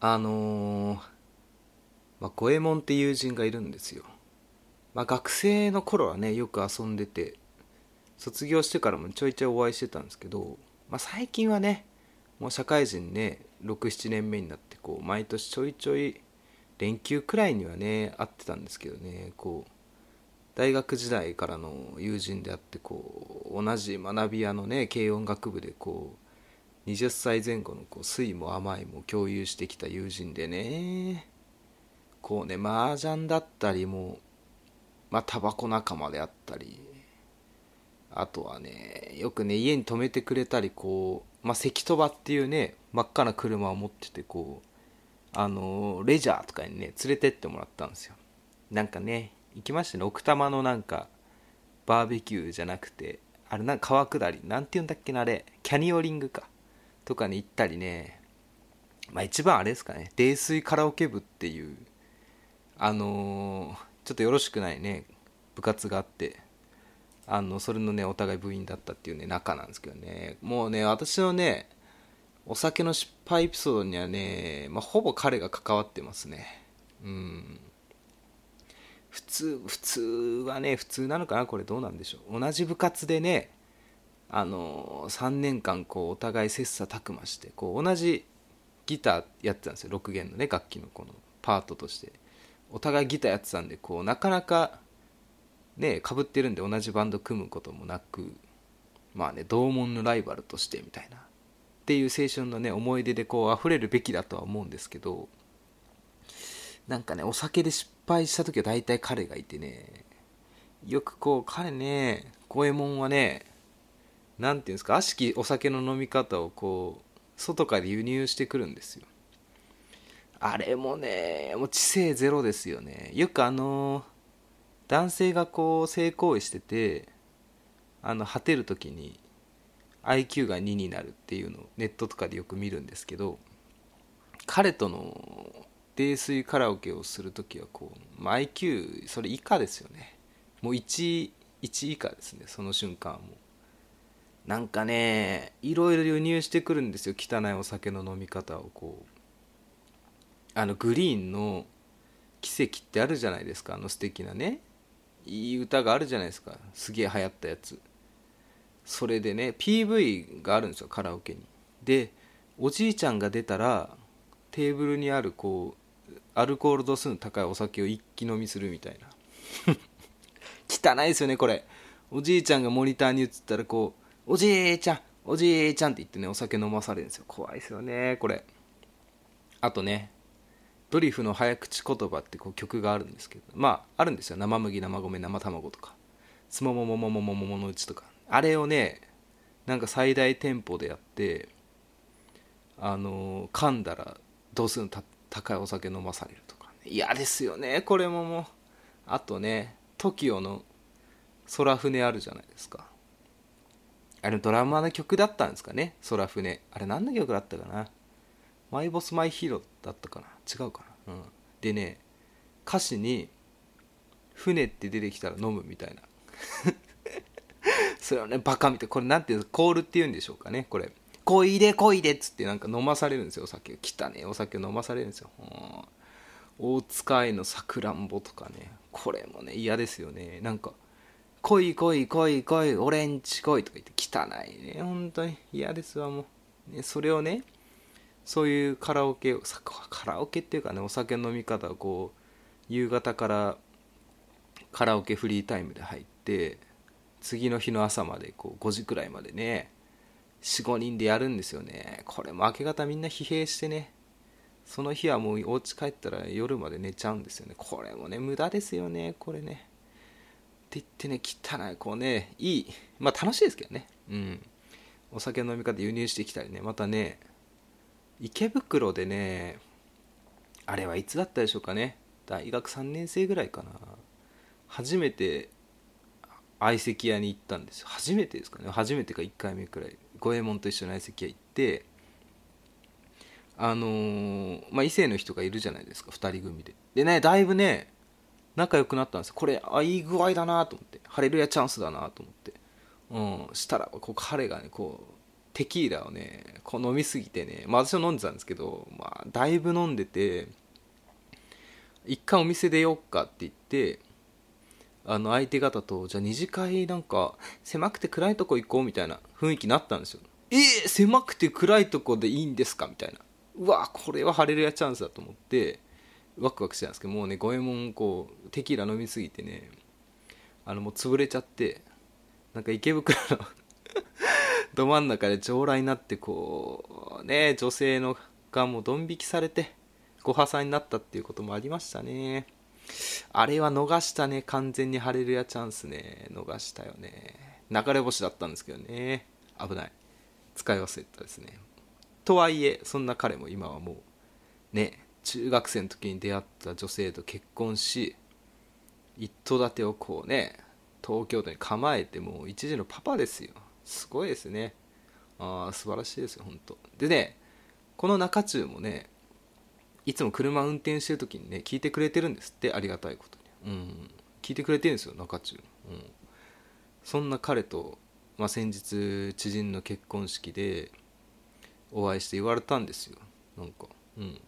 あのー、まあ、五右衛門って友人がいるんですよ。まあ、学生の頃はね、よく遊んでて、卒業してからもちょいちょいお会いしてたんですけど、まあ、最近はね、もう社会人ね、6、7年目になって、こう、毎年ちょいちょい、連休くらいにはね、会ってたんですけどね、こう、大学時代からの友人であってこう同じ学び屋のね軽音楽部でこう20歳前後のこう酸いも甘いも共有してきた友人でね。こうね麻雀だったりもまあタバコ仲間であったりあとはねよくね家に泊めてくれたりこう、まあ、関戸場っていうね真っ赤な車を持っててこうあのレジャーとかにね連れてってもらったんですよ。なんかね行きましたね奥多摩のなんかバーベキューじゃなくてあれなんか川下りなんて言うんだっけなあれキャニオリングか。とかに行ったりねまあ一番あれですかね泥酔カラオケ部っていうあのー、ちょっとよろしくないね部活があってあのそれのねお互い部員だったっていうね仲なんですけどね。もうね私のねお酒の失敗エピソードにはね、まあ、ほぼ彼が関わってますね。うん。普通普通はね普通なのかなこれどうなんでしょう。同じ部活でねあの3年間こうお互い切磋琢磨してこう同じギターやってたんですよ。6弦のね楽器のこのパートとして。お互いギターやってたんでこうなかなかねかぶってるんで同じバンド組むこともなくまあね同門のライバルとしてみたいな。っていう青春のね思い出でこう溢れるべきだとは思うんですけどなんかねお酒で失敗した時は大体彼がいてねよくこう彼ね五右衛門はね何ていうんですか悪しきお酒の飲み方をこう外から輸入してくるんですよ。あれもねもう知性ゼロですよね。よくあの男性がこう性行為しててあの果てる時に IQ が2になるっていうのをネットとかでよく見るんですけど彼との泥酔カラオケをする時はこう、まあ、IQ それ以下ですよね。もう 1, 1以下ですねその瞬間はもう。なんかねいろいろ輸入してくるんですよ。汚いお酒の飲み方をこう。あのグリーンの奇跡ってあるじゃないですか。あの素敵なね。いい歌があるじゃないですか。すげえ流行ったやつ。それでね PV があるんですよカラオケに。でおじいちゃんが出たらテーブルにあるこうアルコール度数の高いお酒を一気飲みするみたいな。汚いですよねこれ。おじいちゃんがモニターに映ったらこうおじいちゃんおじいちゃんって言ってねお酒飲まされるんですよ。怖いですよねこれ。あとねドリフの早口言葉ってこう曲があるんですけどまああるんですよ。生麦生米生卵とか。すもももももももものうちとか。あれをねなんか最大テンポでやってあの噛んだら度数の高いお酒飲まされるとか、ね、嫌ですよねこれももう。あとね TOKIO の空船あるじゃないですか。あれドラマの曲だったんですかね？空船。あれ何の曲だったかな？マイボスマイヒーローだったかな？違うかな？うん。でね歌詞に「船って出てきたら飲む」みたいな。それをねバカみたいこれなんていうコールっていうんでしょうかね？これ。こいでこいでっつってなんか飲まされるんですよ。お酒汚ねお酒を飲まされるんですよ、うん、大塚愛のさくらんぼとかね。これもね嫌ですよね。なんか「来い来い来い来いオレンジ来い」とか言って汚いね。本当に。嫌ですわもう、ね、それをねそういうカラオケをカラオケっていうかねお酒飲み方をこう夕方からカラオケフリータイムで入って次の日の朝までこう5時くらいまでね45人でやるんですよね。これも明け方みんな疲弊してね。その日はもうお家帰ったら夜まで寝ちゃうんですよね。これもね無駄ですよねこれね。言ってね汚いこうねいいまあ楽しいですけどね。うん。お酒飲み方輸入してきたりねまたね池袋でねあれはいつだったでしょうかね。大学3年生ぐらいかな。初めて相席屋に行ったんですよ。初めてですかね。初めてか1回目くらい。五右衛門と一緒に相席屋行ってあのー、まあ異性の人がいるじゃないですか。2人組で。でねだいぶね仲良くなったんですこれあいい具合だなと思って。ハレルヤチャンスだなと思って。うん。したらこう彼がねこうテキーラをねこう飲みすぎてね、まあ、私は飲んでたんですけど、まあ、だいぶ飲んでて一回お店出ようかって言ってあの相手方とじゃあ二次会なんか狭くて暗いとこ行こうみたいな雰囲気になったんですよ。えー、狭くて暗いとこでいいんですか？みたいな。うわこれはハレルヤチャンスだと思って。ワクワクしてたんですけどもうね五右衛門こうテキーラ飲みすぎてねあのもう潰れちゃってなんか池袋のど真ん中で上来になってこうね女性のがもうドン引きされてご破産になったっていうこともありましたね。あれは逃したね。完全にハレルヤチャンスね。逃したよね。流れ星だったんですけどね。危ない。使い忘れたですね。とはいえそんな彼も今はもうね中学生の時に出会った女性と結婚し一戸建てをこうね東京都に構えてもう一時のパパですよ。すごいですね。ああ素晴らしいですよ本当。でねこの中中もねいつも車運転してる時にね聞いてくれてるんですってありがたいことに。うん。聞いてくれてるんですよ中中。うん。そんな彼と、まあ、先日知人の結婚式でお会いして言われたんですよ。なんか。うん。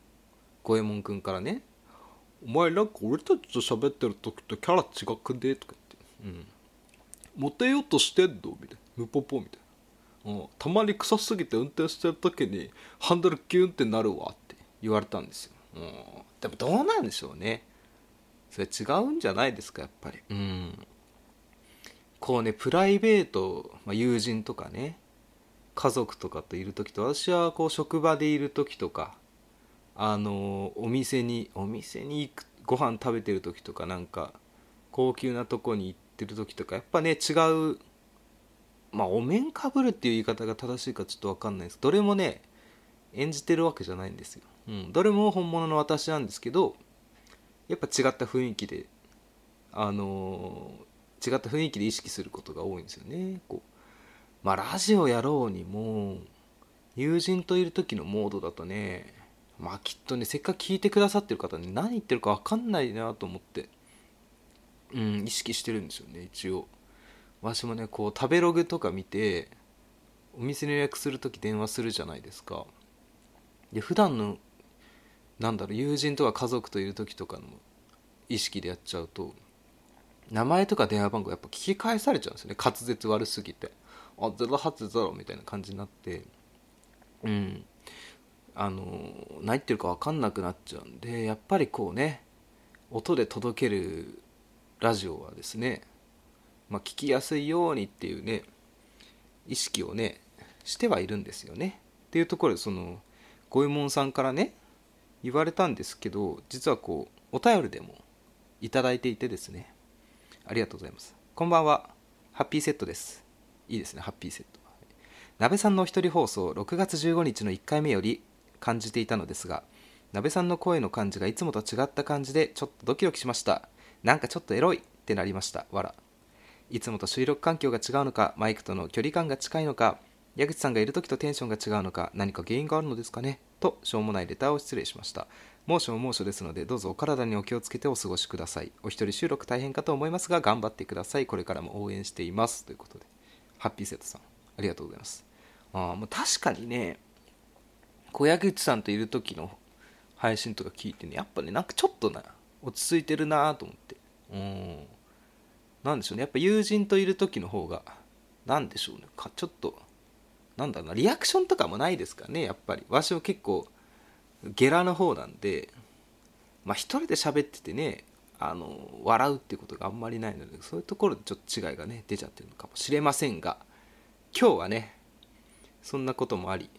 五右衛門君からね「お前なんか俺たちと喋ってる時とキャラ違くね?」とか言って「うんモテようとしてんの?」みたいな「ムポポ」みたいな、うん「たまに臭すぎて運転してる時にハンドルキュンってなるわ」って。言われたんですよ、うん、でもどうなんでしょうね。それ違うんじゃないですかやっぱり。うん。こうねプライベート、まあ、友人とかね。家族とかといる時と私はこう職場でいる時とか。あのお店にお店に行くご飯食べてる時とかなんか高級なとこに行ってる時とかやっぱね違うまあお面かぶるっていう言い方が正しいかちょっと分かんないです。どれもね演じてるわけじゃないんですよ、うん、どれも本物の私なんですけどやっぱ違った雰囲気であのー、違った雰囲気で意識することが多いんですよね。こうまあラジオやろうにも友人といる時のモードだとねまあきっとねせっかく聞いてくださってる方に何言ってるか分かんないなと思ってうん意識してるんですよね一応。私もねこう食べログとか見てお店の予約する時電話するじゃないですか。で普段のなんだろう友人とか家族といる時とかの意識でやっちゃうと名前とか電話番号やっぱ聞き返されちゃうんですよね。滑舌悪すぎて。あ080みたいな感じになって。うん。あの何言ってるか分かんなくなっちゃうんでやっぱりこうね音で届けるラジオはですね、まあ、聞きやすいようにっていうね意識をねしてはいるんですよね。っていうところでその五右衛門さんからね言われたんですけど実はこうお便りでもいただいていてですねありがとうございます。こんばんは。ハッピーセットです。いいですねハッピーセット。鍋さんのお一人放送6月15日の1回目より感じていたのですが鍋さんの声の感じがいつもと違った感じでちょっとドキドキしました。なんかちょっとエロいってなりました。わらいつもと収録環境が違うのかマイクとの距離感が近いのか矢口さんがいる時とテンションが違うのか何か原因があるのですかね？としょうもないレターを失礼しました。猛暑も猛暑ですのでどうぞお体にお気をつけてお過ごしください。お一人収録大変かと思いますが頑張ってください。これからも応援しています。ということで。ハッピーセットさんありがとうございます。あもう確かにね小矢口さんといる時の配信とか聞いてねやっぱねなんかちょっとな落ち着いてるなと思って。うん。なんでしょうね。やっぱ友人といる時の方が何でしょうね。かちょっとなんだろうな。リアクションとかもないですかねやっぱり。わしは結構ゲラの方なんでまあ一人で喋っててねあの笑うっていうことがあんまりないのでそういうところでちょっと違いがね出ちゃってるのかもしれませんが今日はねそんなこともあり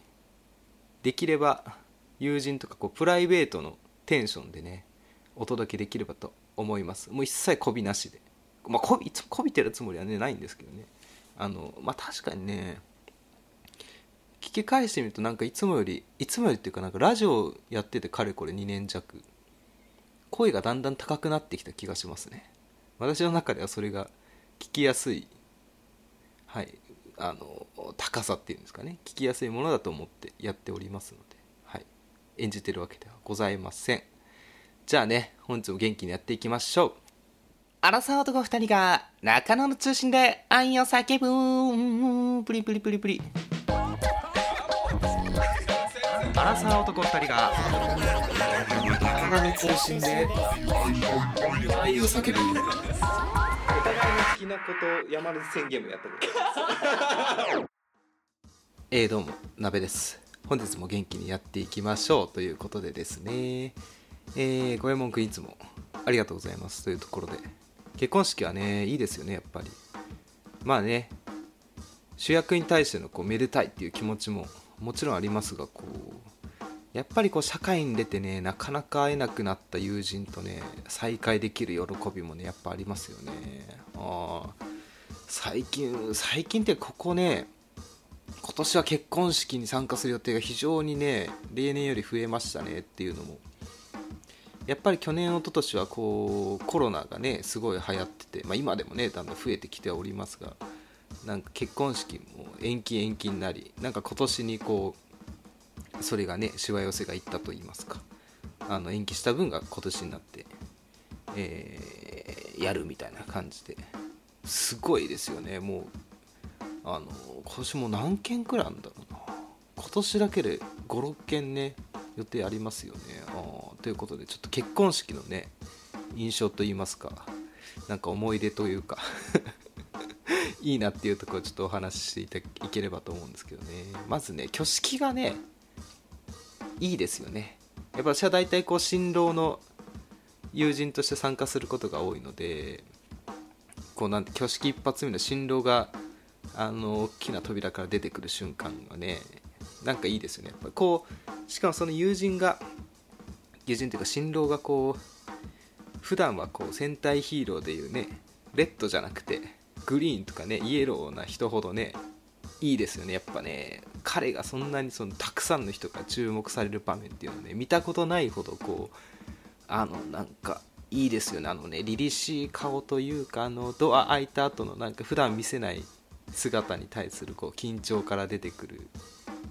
できれば友人とかこうプライベートのテンションでねお届けできればと思います。もう一切こびなしで。まあこびいつもこびてるつもりはねないんですけどね。あのまあ確かにね聞き返してみるとなんかいつもよりいつもよりっていうかなんかラジオやっててかれこれ2年弱。声がだんだん高くなってきた気がしますね。私の中ではそれが聞きやすい。はい。あの高さっていうんですかね聞きやすいものだと思ってやっておりますので、はい、演じてるわけではございません。じゃあね本日も元気にやっていきましょう。アラサー男2人が中野の中心で愛を叫ぶプリプリプリプリアラサー男2人が長の更新で愛を叫ぶ。お互いの好きなこと山根宣言もやったことえー、どうも鍋です。本日も元気にやっていきましょうということでですね。えー、ごえもんくんいつもありがとうございます。というところで。結婚式はねいいですよねやっぱり。まあね主役に対してのこうめでたいっていう気持ちももちろんありますがこうやっぱりこう社会に出てねなかなか会えなくなった友人とね再会できる喜びもねやっぱありますよね。あ最近最近ってここね今年は結婚式に参加する予定が非常にね例年より増えましたねっていうのも。やっぱり去年一昨年はこうコロナがねすごい流行ってて、まあ、今でもねだんだん増えてきてはおりますがなんか結婚式も延期延期になりなんか今年にこうそれがねしわ寄せがいったと言いますかあの延期した分が今年になって、えー、やるみたいな感じですごいですよね。もうあの今年も何件くらいあるんだろうな。今年だけで56件ね予定ありますよね。ということでちょっと結婚式のね印象といいますかなんか思い出というか いいなっていうところをちょっとお話ししていければと思うんですけどね。まずね挙式がねいいですよね。やっぱ私は大体こう新郎の友人として参加することが多いのでこうなんて挙式一発目の新郎があの大きな扉から出てくる瞬間がねなんかいいですよね。やっぱこうしかもその友人が友人というか新郎がこう普段はこう戦隊ヒーローでいうねレッドじゃなくてグリーンとかねイエローな人ほどねいいですよね。やっぱね彼がそんなにそのたくさんの人が注目される場面っていうのはね見たことないほどこうあのなんかいいですよね。あのね凛々しい顔というかあのドア開いた後のなんか普段見せない姿に対するこう緊張から出てくる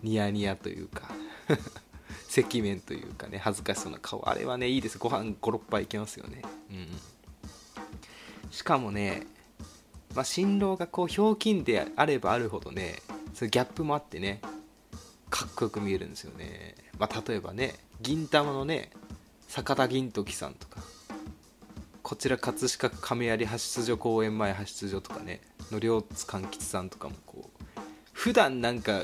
ニヤニヤというか 赤面というかね恥ずかしそうな顔。あれはねいいです。ご飯56杯いけますよね。うん。しかもねまあ、新郎がこうひょうきんであればあるほどねそギャップもあってねかっこよく見えるんですよね、まあ、例えばね銀玉のね坂田銀時さんとかこちら葛飾亀有派出所公園前派出所とかねの両津勘吉さんとかもこう普段なんか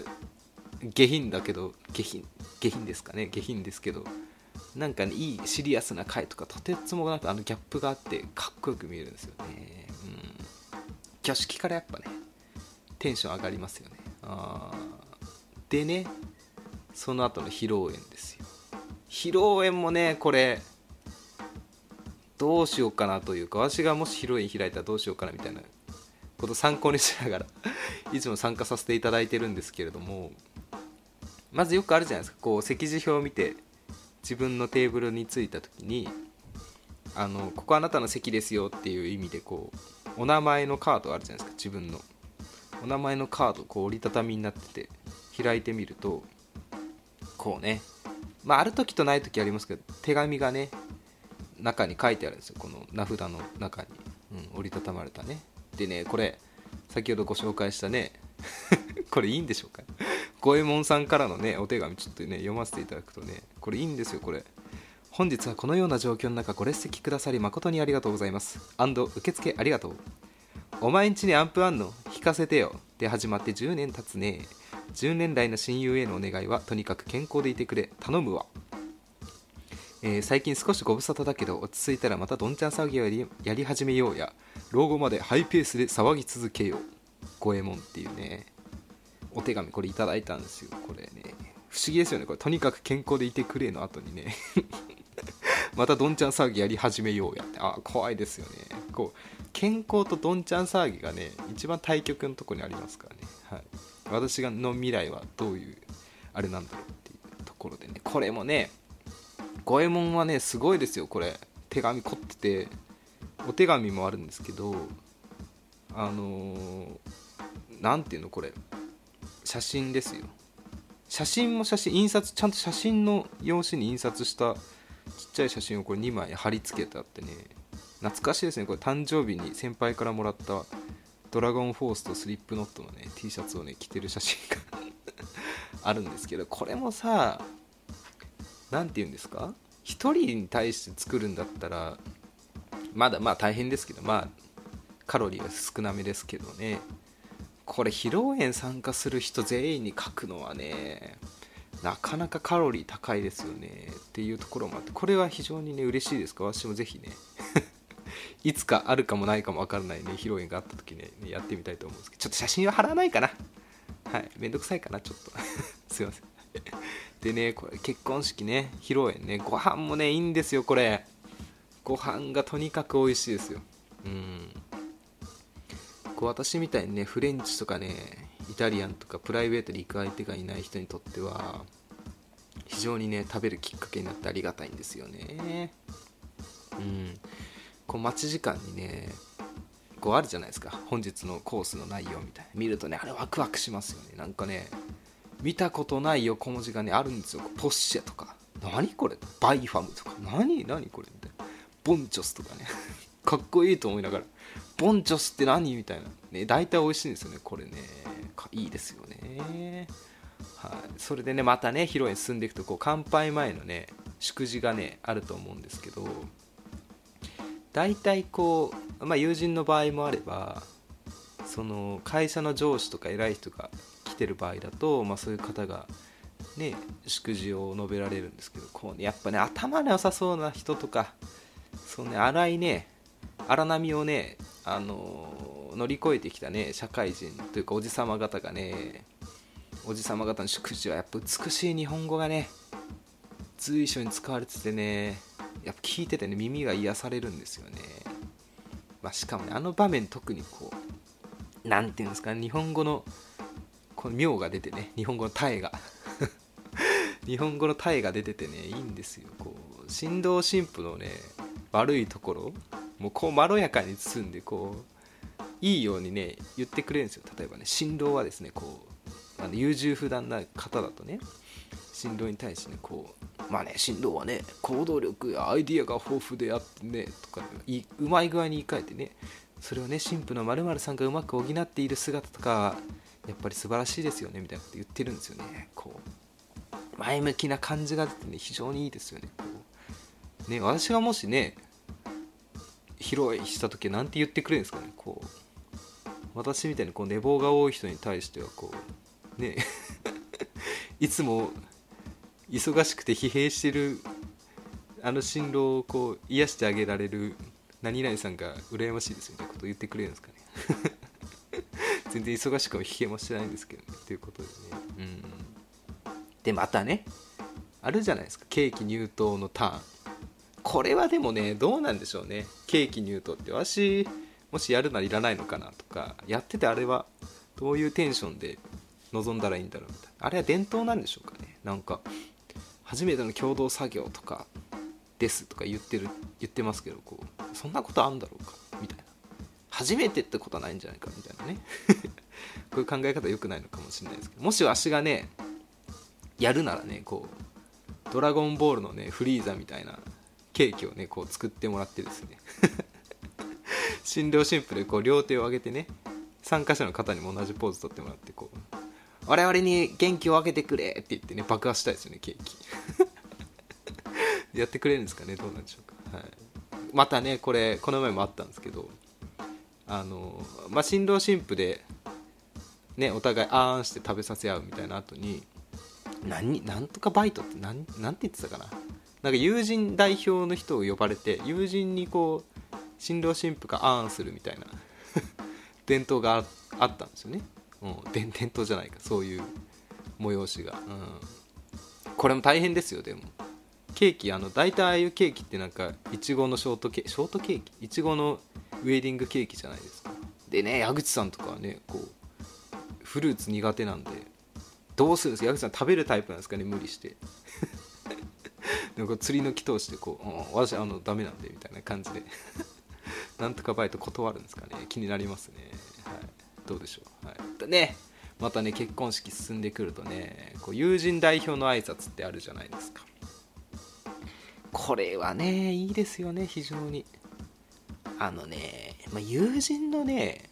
下品だけど下品下品ですかね下品ですけどなんか、ね、いいシリアスな回とかとてつもなくあのギャップがあってかっこよく見えるんですよね。うん。挙式からやっぱねテンション上がりますよね。あでねその後の披露宴ですよ。披露宴もねこれどうしようかなというか私がもし披露宴開いたらどうしようかなみたいなこと参考にしながら いつも参加させていただいてるんですけれどもまずよくあるじゃないですか。こう席次表を見て自分のテーブルに着いた時にあのここあなたの席ですよっていう意味でこうお名前のカードあるじゃないですか。自分の。お名前のカードこう折りたたみになってて開いてみるとこうね。まあある時とない時ありますけど手紙がね中に書いてあるんですよ。この名札の中に、うん、折りたたまれたね。でねこれ先ほどご紹介したね これいいんでしょうか？五右衛門さんからのねお手紙ちょっとね読ませていただくとねこれいいんですよこれ。本日はこのような状況の中ご列席くださり誠にありがとうございます。アンド受付ありがとう。お前んちにアンプあんの？聞かせてよ。で始まって10年経つね。10年来の親友へのお願いはとにかく健康でいてくれ。頼むわ。えー、最近少しご無沙汰だけど落ち着いたらまたどんちゃん騒ぎをやり始めようや。老後までハイペースで騒ぎ続けよう。五右衛門っていうね。お手紙これいただいたんですよ。これね。不思議ですよね。これとにかく健康でいてくれの後にね。またどんちゃん騒ぎやり始めようや。ってあ怖いですよね。こう健康とどんちゃん騒ぎがね一番対極のとこにありますからね、はい、私の未来はどういうあれなんだろうっていうところでね。これもね五右衛門はねすごいですよこれ。手紙凝ってて。お手紙もあるんですけどあの何、ていうのこれ。写真ですよ。写真も写真印刷ちゃんと写真の用紙に印刷したちっちゃい写真をこれ2枚貼り付けてあってね。懐かしいですねこれ。誕生日に先輩からもらったドラゴンフォースとスリップノットのね T シャツをね着てる写真が あるんですけどこれもさ何て言うんですか？1人に対して作るんだったらまだまあ大変ですけどまあカロリーは少なめですけどね。これ披露宴参加する人全員に書くのはねなかなかカロリー高いですよね。っていうところもあってこれは非常にね嬉しいですか？私もぜひね。いつかあるかもないかも分からないね披露宴があった時ねやってみたいと思うんですけど。ちょっと写真は貼らないかな。はいめんどくさいかなちょっと。すいません。でねこれ結婚式ね披露宴ねご飯もねいいんですよこれ。ご飯がとにかく美味しいですよ。うん。こう私みたいにねフレンチとかねイタリアンとかプライベートで行く相手がいない人にとっては非常にね食べるきっかけになってありがたいんですよね。うん。こう待ち時間にねこうあるじゃないですか。本日のコースの内容みたいな。見るとねあれワクワクしますよね。なんかね見たことない横文字がねあるんですよ。ポッシェとか。何これ？バイファムとか。何？何これ？みたいな。ボンチョスとかね。かっこいいと思いながら。ボンチョスって何？みたいな。ね大体美味しいんですよね。これね。いいですよね。はい、それでねまたね披露宴進んでいくとこう乾杯前のね祝辞がねあると思うんですけど大体こう、まあ、友人の場合もあればその会社の上司とか偉い人が来てる場合だと、まあ、そういう方がね祝辞を述べられるんですけどこう、ね、やっぱね頭の良さそうな人とかそうね荒いね荒波をねあの乗り越えてきたね社会人というかおじさま方がねおじさま方の祝辞はやっぱ美しい日本語がね随所に使われててねやっぱ聞いててね耳が癒されるんですよね、まあ、しかもねあの場面特にこう何て言うんですかね日本語のこの妙が出てね日本語のタエが。日本語のタエ が出ててねいいんですよ。こう新郎新婦のね悪いところもうこうまろやかに包んでこういいようにね言ってくれるんですよ。例えばね新郎はですねこうあの優柔不断な方だとね新郎に対してねこうまあね新郎はね行動力やアイディアが豊富であってねとかうまい具合に言い換えてねそれをね神父の〇〇さんがうまく補っている姿とかやっぱり素晴らしいですよねみたいなこと言ってるんですよね。こう前向きな感じが出てね非常にいいですよね。こうね私がもしね披露した時は何て言ってくれるんですかね。こう私みたいにこう寝坊が多い人に対してはこうね いつも忙しくて疲弊してるあの新郎をこう癒してあげられる何々さんが羨ましいですみたいなことを言ってくれるんですかね。全然忙しくも疲弊もしてないんですけどね。ということでね。うん。でまたねあるじゃないですか。ケーキ入刀のターン。これはでもねどうなんでしょうね。ケーキ入刀って私もしやるならいらないのかなとかやっててあれはどういうテンションで臨んだらいいんだろうみたいな。あれは伝統なんでしょうかね。なんか初めての共同作業とかですとか言ってる言ってますけどこうそんなことあんだろうかみたいな。初めてってことはないんじゃないかみたいなね。こういう考え方良くないのかもしれないですけどもしわしがねやるならねこうドラゴンボールのねフリーザみたいなケーキをねこう作ってもらってですね。新郎新婦でこう両手を上げてね参加者の方にも同じポーズ取ってもらってこう我々に元気を分けてくれって言ってね爆破したいですよねケーキ。やってくれるんですかねどうなんでしょうか、はい、またねこれこの前もあったんですけどあのまあ新郎新婦でねお互いあーんして食べさせ合うみたいな後に何なんとかバイトって何なんて言ってたかな。なんか友人代表の人を呼ばれて友人にこう新郎新婦があーんするみたいな 伝統があったんですよね。うん、伝統じゃないかそういう催しが、うん、これも大変ですよでも。ケーキあの大体ああいうケーキってなんかいちごのショートケーキショートケーキ？いちごのウェディングケーキじゃないですか。でね矢口さんとかはねこうフルーツ苦手なんでどうするんですか？矢口さん食べるタイプなんですかね？無理して。なんか釣りの木通してこう、うん、私あのダメなんでみたいな感じで。なんとかバイト断るんですかね？気になりますね。はい。どうでしょう、はい、ね。またね結婚式進んでくるとねこう友人代表の挨拶ってあるじゃないですか。これはねいいですよね非常に。あのね、まあ、友人のね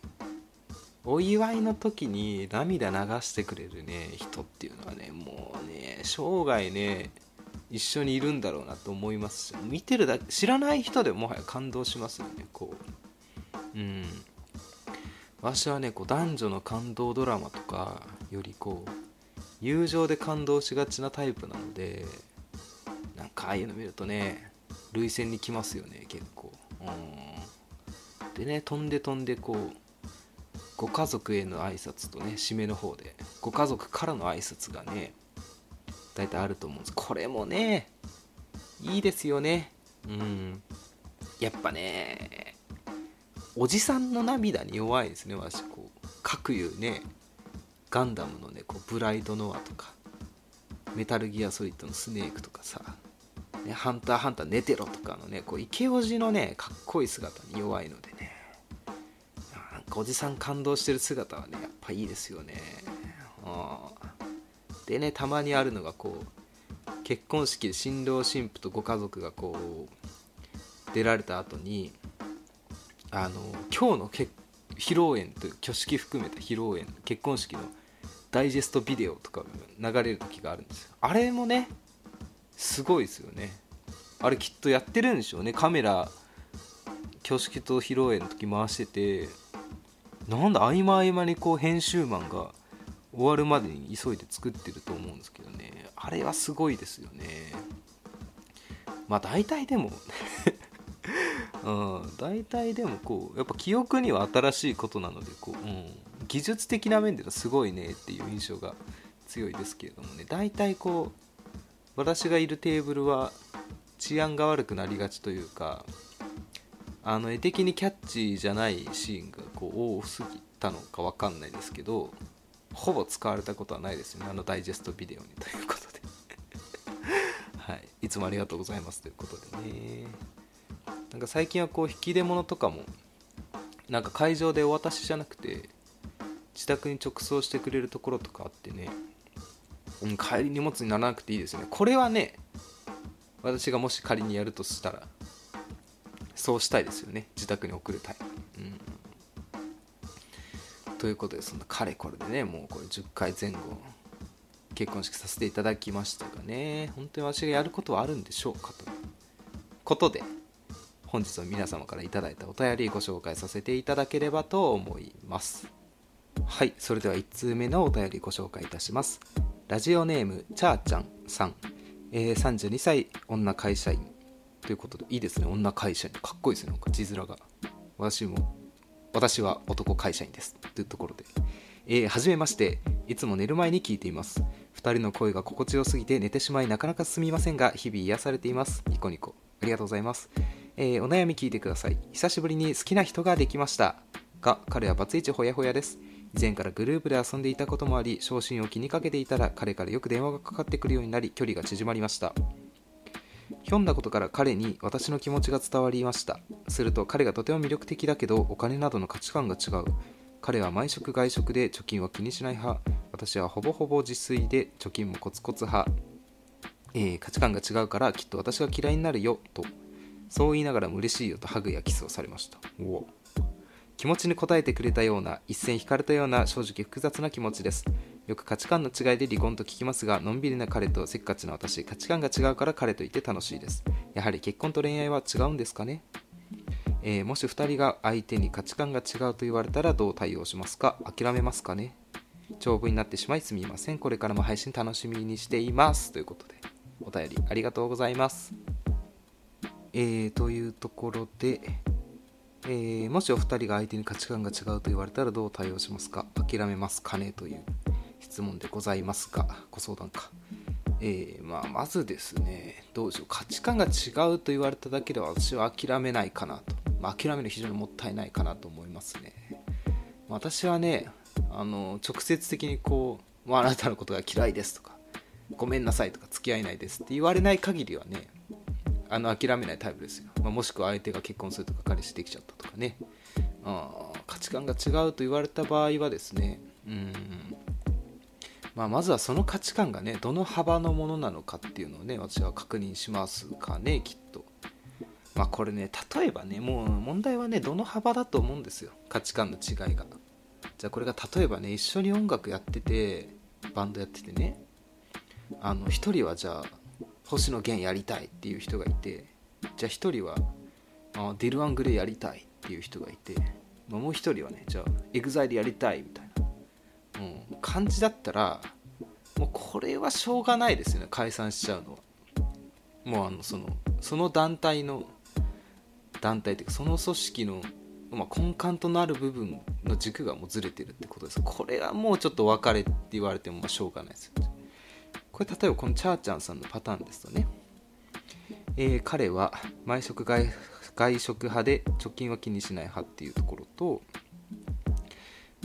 お祝いの時に涙流してくれるね人っていうのはねもうね生涯ね一緒にいるんだろうなと思いますし見てるだけ知らない人でもはや感動しますよねこう。うん。私はねこう男女の感動ドラマとかよりこう友情で感動しがちなタイプなのでなんかああいうの見るとね涙腺にきますよね結構。うん。でね飛んで飛んでこうご家族への挨拶とね締めの方でご家族からの挨拶がね大体あると思うんです。これもねいいですよね。うん。やっぱねおじさんの涙に弱いですね私こう。各いうねガンダムのねこうブライドノアとかメタルギアソリッドのスネークとかさ、ね、ハンターハンター寝てろとかのねこうイケオジのねかっこいい姿に弱いのでかおじさん感動してる姿はねやっぱいいですよね。でねたまにあるのがこう結婚式で新郎新婦とご家族がこう出られた後にあの今日の披露宴という挙式含めた披露宴結婚式のダイジェストビデオとか流れる時があるんですよ。あれもねすごいですよね。あれきっとやってるんでしょうね。カメラ挙式と披露宴の時回してて。なんだ合間合間にこう編集マンが終わるまでに急いで作ってると思うんですけどね。あれはすごいですよね。まあ大体でも。うん、大体でもこうやっぱ記憶には新しいことなのでこう、うん、技術的な面ではすごいねっていう印象が強いですけれどもね。大体こう私がいるテーブルは治安が悪くなりがちというかあの絵的にキャッチーじゃないシーンがこう多すぎたのか分かんないですけどほぼ使われたことはないですよね。あのダイジェストビデオにということで。はい。いつもありがとうございます。ということでね。なんか最近はこう引き出物とかもなんか会場でお渡しじゃなくて自宅に直送してくれるところとかあってね、うん、帰り荷物にならなくていいですよね。これはね私がもし仮にやるとしたらそうしたいですよね。自宅に送るタイプ、ということでそんなかれこれでねもうこれ10回前後結婚式させていただきましたがね本当に私がやることはあるんでしょうかということで本日は皆様から頂いたお便りご紹介させていただければと思います。はいそれでは1通目のお便りご紹介いたします。ラジオネームチャーちゃんさん、えー、32歳女会社員ということでいいですね。女会社員。かっこいいですね。なんか字面が。私も私は男会社員です。というところで。えー、はじめまして。いつも寝る前に聞いています。2人の声が心地よすぎて寝てしまいなかなか進みませんが日々癒されています。ニコニコ。ありがとうございます。えー、お悩み聞いてください。久しぶりに好きな人ができました。が彼はバツイチホヤホヤです。以前からグループで遊んでいたこともあり昇進を気にかけていたら彼からよく電話がかかってくるようになり距離が縮まりました。ひょんなことから彼に私の気持ちが伝わりました。すると彼がとても魅力的だけどお金などの価値観が違う。彼は毎食外食で貯金は気にしない派。私はほぼほぼ自炊で貯金もコツコツ派、えー、価値観が違うからきっと私が嫌いになるよ。と。そう言いながらも嬉しいよとハグやキスをされました。気持ちに応えてくれたような一線引かれたような正直複雑な気持ちです。よく価値観の違いで離婚と聞きますがのんびりな彼とせっかちな私価値観が違うから彼といて楽しいです。やはり結婚と恋愛は違うんですかね？えー、もし2人が相手に価値観が違うと言われたらどう対応しますか？諦めますかね？長文になってしまいすみません。これからも配信楽しみにしています。ということでお便りありがとうございます。えー、というところで、えー、もしお二人が相手に価値観が違うと言われたらどう対応しますか？諦めますかねという質問でございますがご相談か、えー、まあ、まずですねどうでしょう。価値観が違うと言われただけでは私は諦めないかなと、まあ、諦めるの非常にもったいないかなと思いますね。私はねあの直接的にこう、まあ、あなたのことが嫌いですとかごめんなさいとか付き合えないですって言われない限りはねあの諦めないタイプですよ、まあ、もしくは相手が結婚するとか彼氏できちゃったとかね。あ価値観が違うと言われた場合はですねうん。まあ、まずはその価値観がねどの幅のものなのかっていうのをね私は確認しますかねきっまあこれね例えばねもう問題はねどの幅だと思うんですよ。価値観の違いが。じゃあこれが例えばね一緒に音楽やっててバンドやっててねあの1人はじゃあ星野源やりたいっていう人がいてじゃあ1人はあ DIR EN GREY やりたいっていう人がいて、まあ、もう1人はねじゃあエグザイルやりたいみたいな、うん、感じだったらもうこれはしょうがないですよね解散しちゃうのは。もうあのそのその団体の団体というかその組織の、まあ、根幹となる部分の軸がもうずれてるってことですこれはもうちょっと別れって言われてもまあしょうがないですよ。これ例えばこのチャーチャンさんのパターンですとね、えー、彼は毎食外外食派で貯金は気にしない派っていうところと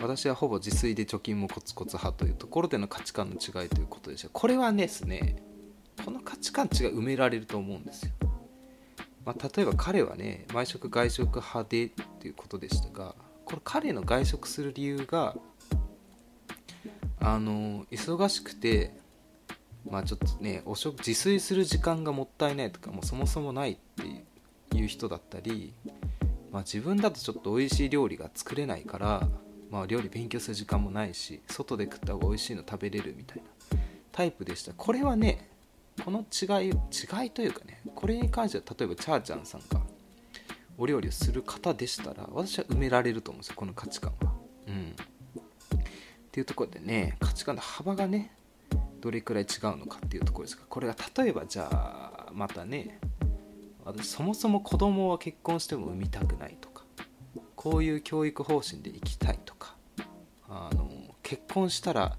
私はほぼ自炊で貯金もコツコツ派というところでの価値観の違いということでした。これはですねこの価値観違い埋められると思うんですよ、まあ、例えば彼はね毎食外食派でっていうことでしたがこれ彼の外食する理由があの忙しくてまあちょっとねお食自炊する時間がもったいないとかもうそもそもないっていう人だったり、まあ、自分だとちょっと美味しい料理が作れないからまあ、料理勉強する時間もないし外で食った方が美味しいの食べれるみたいなタイプでした。これはねこの違い違いというかねこれに関しては例えばチャーちゃんさんがお料理をする方でしたら私は埋められると思うんですよこの価値観は。うん。っていうところでね価値観の幅がねどれくらい違うのかっていうところですがこれが例えばじゃあまたね私そもそも子供は結婚しても産みたくないとかこういう教育方針でいきたいとかあの結婚したら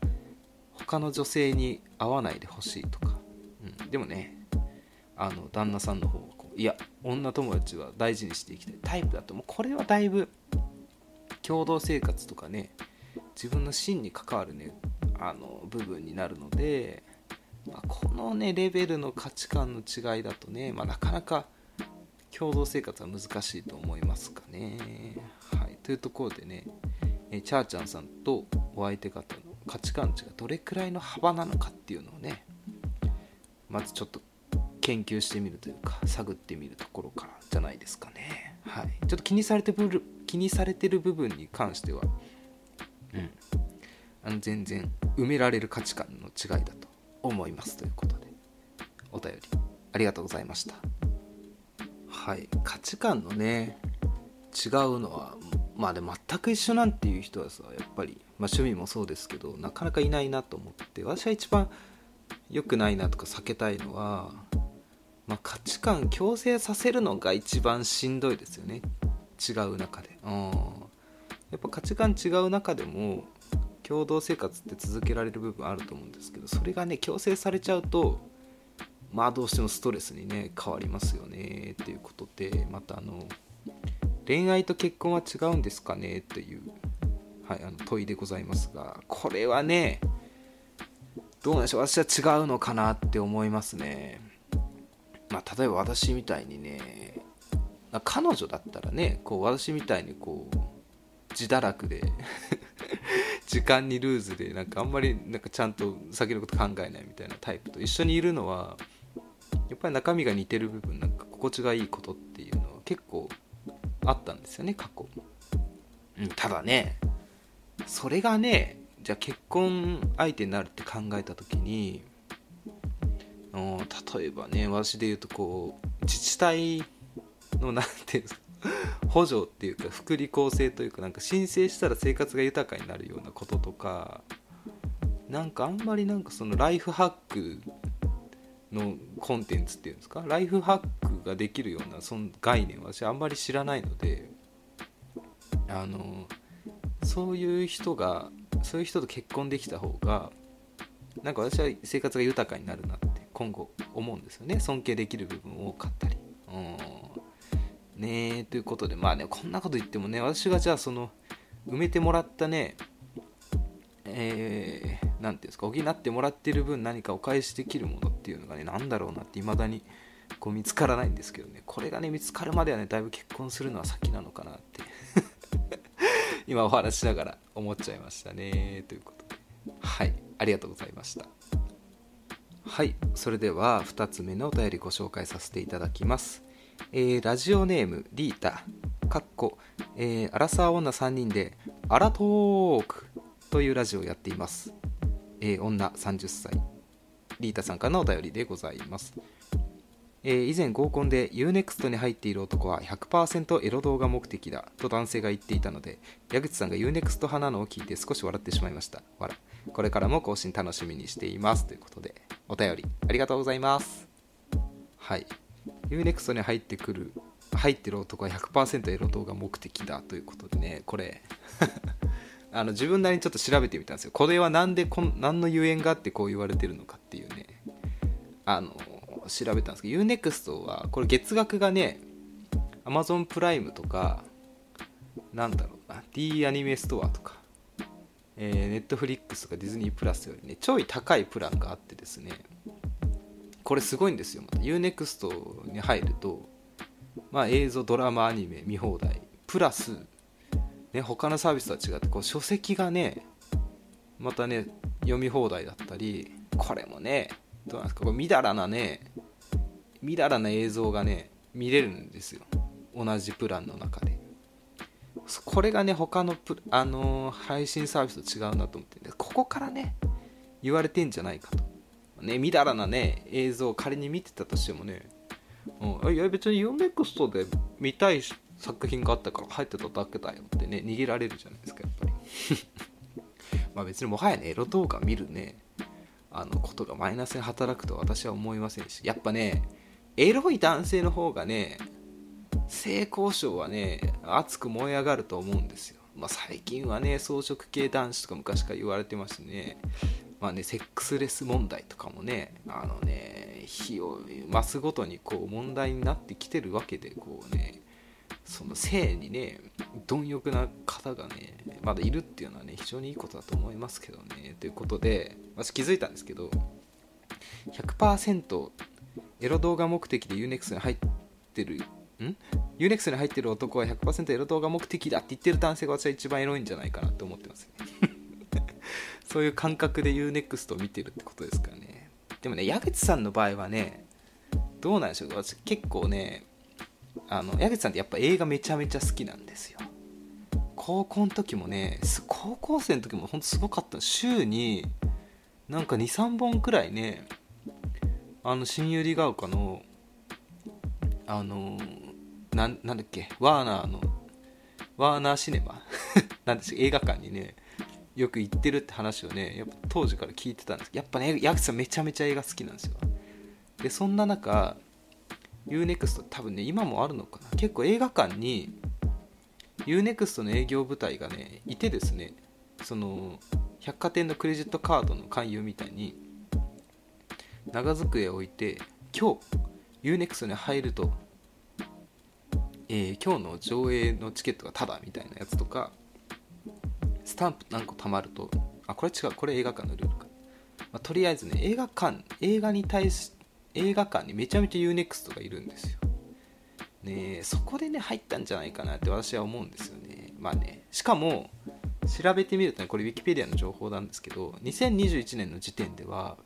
他の女性に会わないでほしいとか、うん、でもねあの旦那さんの方はこういや女友達は大事にしていきたいタイプだともうこれはだいぶ共同生活とかね自分の芯に関わるねあの部分になるので、まあ、このねレベルの価値観の違いだとね、まあ、なかなか共同生活は難しいと思いますかね。はい、というところでね、えチャーちゃんさんとお相手方の価値観値がどれくらいの幅なのかっていうのをねまずちょっと研究してみるというか探ってみるところからじゃないですかね。はい、ちょっと気にされてる気にされてる部分に関しては、うん、あの全然埋められる価値観の違いだと思いますということでお便りありがとうございました。はい価値観のね違うのはまあで全く一緒なんていう人はさやっぱり、まあ、趣味もそうですけどなかなかいないなと思って私は一番良くないなとか避けたいのは、まあ、価値観強制させるのが一番しんどいですよね。違う中で。うん。やっぱ価値観違う中でも共同生活って続けられる部分あると思うんですけどそれがね強制されちゃうとまあどうしてもストレスにね変わりますよねっていうことでまたあの恋愛と結婚は違うんですかねという、はい、あの問いでございますがこれはねどうなんでしょう。私は違うのかなって思いますね。まあ例えば私みたいにね彼女だったらねこう私みたいにこう自堕落で 時間にルーズでなんかあんまりなんかちゃんと先のこと考えないみたいなタイプと一緒にいるのはやっぱり中身が似てる部分なんか心地がいいことっていうのは結構あったんですよね過去、うん、ただねそれがねじゃあ結婚相手になるって考えた時に例えばね私で言うとこう自治体の何ていうんですか補助っていうか福利厚生というかなんか申請したら生活が豊かになるようなこととかなんかあんまりなんかそのライフハックのコンテンツっていうんですかライフハックができるようなその概念は私あんまり知らないのであのそういう人がそういう人と結婚できた方がなんか私は生活が豊かになるなって今後思うんですよね。尊敬できる部分多かったり。うん。ねということで。まあねこんなこと言ってもね私がじゃあその埋めてもらったねえー何ていうんですか補ってもらってる分何かお返しできるものっていうのがね何だろうなって未だにこう見つからないんですけどね。これがね見つかるまではねだいぶ結婚するのは先なのかなって。今お話しながら思っちゃいましたね。ということで。はい。ありがとうございました。はいそれでは2つ目のお便りご紹介させていただきます、えー、ラジオネームリータかっこ、えー、アラサー女3人でアラトークというラジオをやっています。えー、女30歳。リータさんからのお便りでございます。えー、以前合コンで UNEXT に入っている男は100%エロ動画目的だと男性が言っていたので矢口さんが UNEXT 派なのを聞いて少し笑ってしまいました。笑。これからも更新楽しみにしています。ということでお便りありがとうございます。はい。UNEXT に入ってくる入ってる男は100%エロ動画目的だ。ということでねこれ あの自分なりにちょっと調べてみたんですよ。これは何でこん何のゆえんがあってこう言われてるのかっていうね。あの調べたんですけど UNEXT はこれ月額がね Amazon プライムとかなんだろうな D アニメストアとか、えー、Netflix とかディズニープラスよりねちょい高いプランがあってですねこれすごいんですよ。また UNEXT に入るとまあ映像ドラマアニメ見放題プラスね他のサービスとは違ってこう書籍がねまたね読み放題だったりこれもねどうなんですか？これみだらなねみだらな映像がね見れるんですよ。同じプランの中で。これがね他のプ、あのー、配信サービスと違うなと思って。ここからね言われてんじゃないかと。ねみだらなね映像を仮に見てたとしてもね、うん、いや別に UNEXT で見たい作品があったから入ってただけだよってね逃げられるじゃないですかやっぱり。まあ別にもはやねエロ動画見るね。あのことがマイナスに働くと私は思いませんしやっぱねエロい男性の方がね性交渉はね熱く燃え上がると思うんですよ、まあ、最近はね草食系男子とか昔から言われてますね。まあねセックスレス問題とかもねあのね日を増すごとにこう問題になってきてるわけでこうね。その性にね貪欲な方がねまだいるっていうのはね非常にいいことだと思いますけどねということで私気づいたんですけど100%エロ動画目的で UNEXT に入ってるん ?UNEXT に入ってる男は100%エロ動画目的だって言ってる男性が私は一番エロいんじゃないかなって思ってます。ね そういう感覚で UNEXT を見てるってことですからね。でもね矢口さんの場合はねどうなんでしょう私結構ねあの矢口さんってやっぱ映画めちゃめちゃ好きなんですよ。高校の時もね高校生の時もほんとすごかった週になんか23本くらいねあの新百合ヶ丘のあのななんだっけワーナーのワーナーシネマ？なんです映画館にねよく行ってるって話をねやっぱ当時から聞いてたんです。けどやっぱね矢口さんめちゃめちゃ映画好きなんですよ。でそんな中 UNEXT 多分ね今もあるのかな。結構映画館に UNEXT の営業部隊がねいてですね。その百貨店のクレジットカードの勧誘みたいに長机を置いて今日 UNEXT に入ると、えー、今日の上映のチケットがタダみたいなやつとかスタンプ何個貯まるとあこれ違うこれ映画館のルールか、まあ、とりあえずね映画館映画に対して映画館にめちゃめちゃ UNEXT がいるんですよ。ねそこでね入ったんじゃないかなって私は思うんですよね。まあねしかも調べてみるとねこれ Wikipedia の情報なんですけど2021年の時点では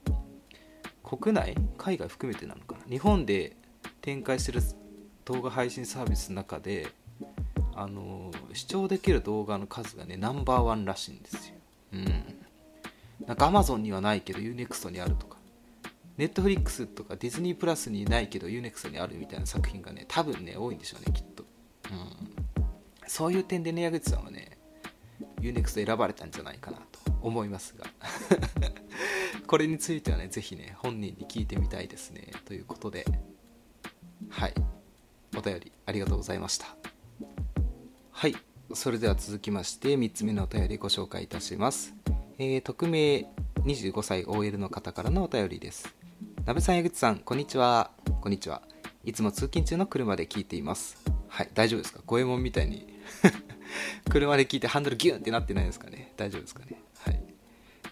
国内海外含めてなのかな日本で展開してる動画配信サービスの中であの視聴できる動画の数がねナンバーワンらしいんですよ。うん。なんか Amazon にはないけど UNEXT にあるとかネットフリックスとかディズニープラスにないけど UNEXT にあるみたいな作品がね多分ね多いんでしょうねきっと、うん、そういう点でね矢口さんはね UNEXT 選ばれたんじゃないかなと思いますが。これについてはね是非ね本人に聞いてみたいですねということで。はい。お便りありがとうございました。はい。それでは続きまして3つ目のお便りご紹介いたします、えー、匿名25歳 OL の方からのお便りです。なべさん、江口さん、こんにちは。こんにちは。いつも通勤中の車で聞いています。はい、大丈夫ですか？五右衛門みたいに 車で聞いてハンドルギュンってなってないですかね？大丈夫ですかね？はい。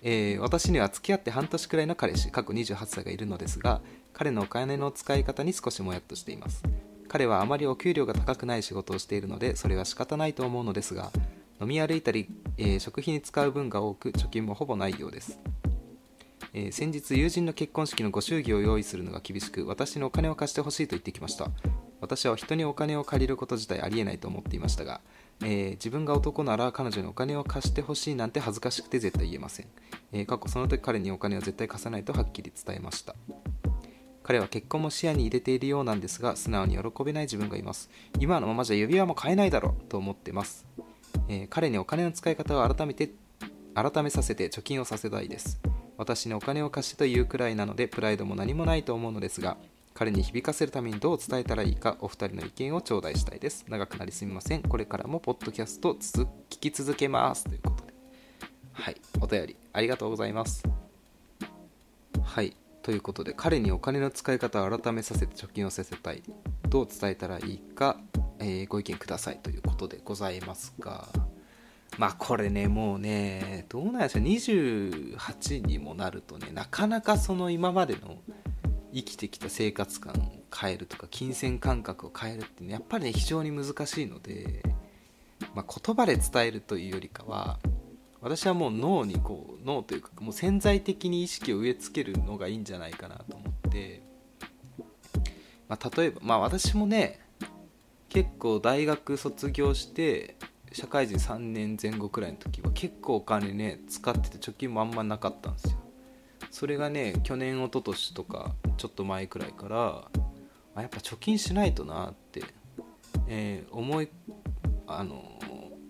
えー、私には付き合って半年くらいの彼氏、過去28歳がいるのですが、彼のお金の使い方に少しもやっとしています。彼はあまりお給料が高くない仕事をしているので、それは仕方ないと思うのですが、飲み歩いたり、えー、食費に使う分が多く、貯金もほぼないようです。えー、先日友人の結婚式のご祝儀を用意するのが厳しく私のお金を貸してほしいと言ってきました。私は人にお金を借りること自体ありえないと思っていましたが、えー、自分が男なら彼女にお金を貸してほしいなんて恥ずかしくて絶対言えません、えー、過去その時彼にお金を絶対貸さないとはっきり伝えました。彼は結婚も視野に入れているようなんですが素直に喜べない自分がいます。今のままじゃ指輪も買えないだろうと思ってます、えー、彼にお金の使い方を改めて改めさせて貯金をさせたいです。私にお金を貸してというくらいなのでプライドも何もないと思うのですが彼に響かせるためにどう伝えたらいいかお二人の意見を頂戴したいです。長くなりすみません。これからもポッドキャスト聞き続けます。ということで。はい。お便りありがとうございます。はい。ということで彼にお金の使い方を改めさせて貯金をさせたい。どう伝えたらいいか、えー、ご意見ください。ということでございますが。まあこれねもうねどうなんでしょう28にもなるとねなかなかその今までの生きてきた生活感を変えるとか金銭感覚を変えるってねやっぱりね非常に難しいので、まあ、言葉で伝えるというよりかは私はもう脳にこう脳というかもう潜在的に意識を植え付けるのがいいんじゃないかなと思って、まあ、例えばまあ私もね結構大学卒業して社会人3年前後くらいの時は結構お金ね使ってて貯金もあんまなかったんですよ。それがね去年一昨年とかちょっと前くらいからあやっぱ貯金しないとなって、えー、思いあの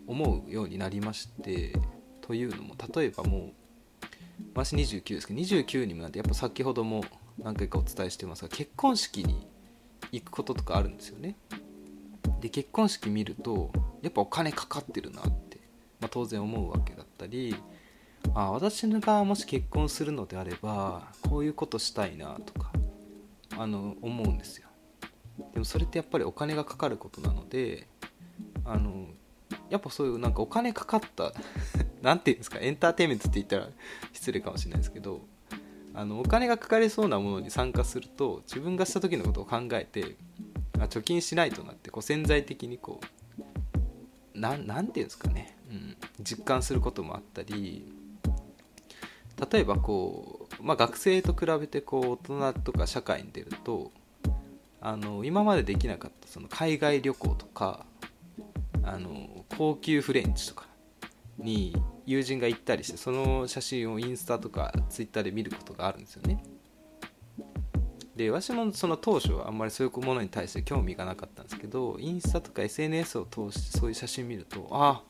思うようになりましてというのも例えばもう私29ですけど29にもなってやっぱ先ほども何回かお伝えしてますが結婚式に行くこととかあるんですよね。で結婚式見るとやっぱお金かかってるなって、まあ、当然思うわけだったりあ私がもし結婚するのであればこういうことしたいなとかあの思うんですよ。でもそれってやっぱりお金がかかることなのであのやっぱそういうなんかお金かかった 何て言うんですかエンターテインメントって言ったら失礼かもしれないですけどあのお金がかかりそうなものに参加すると自分がした時のことを考えてあ貯金しないとなってこう潜在的にこう何て言うんですかね、うん、実感することもあったり例えばこう、まあ、学生と比べてこう大人とか社会に出るとあの今までできなかったその海外旅行とかあの高級フレンチとかに友人が行ったりしてその写真をインスタとかツイッターで見ることがあるんですよね。で私もその当初はあんまりそういうものに対して興味がなかったんですけどインスタとか SNS を通してそういう写真見るとあ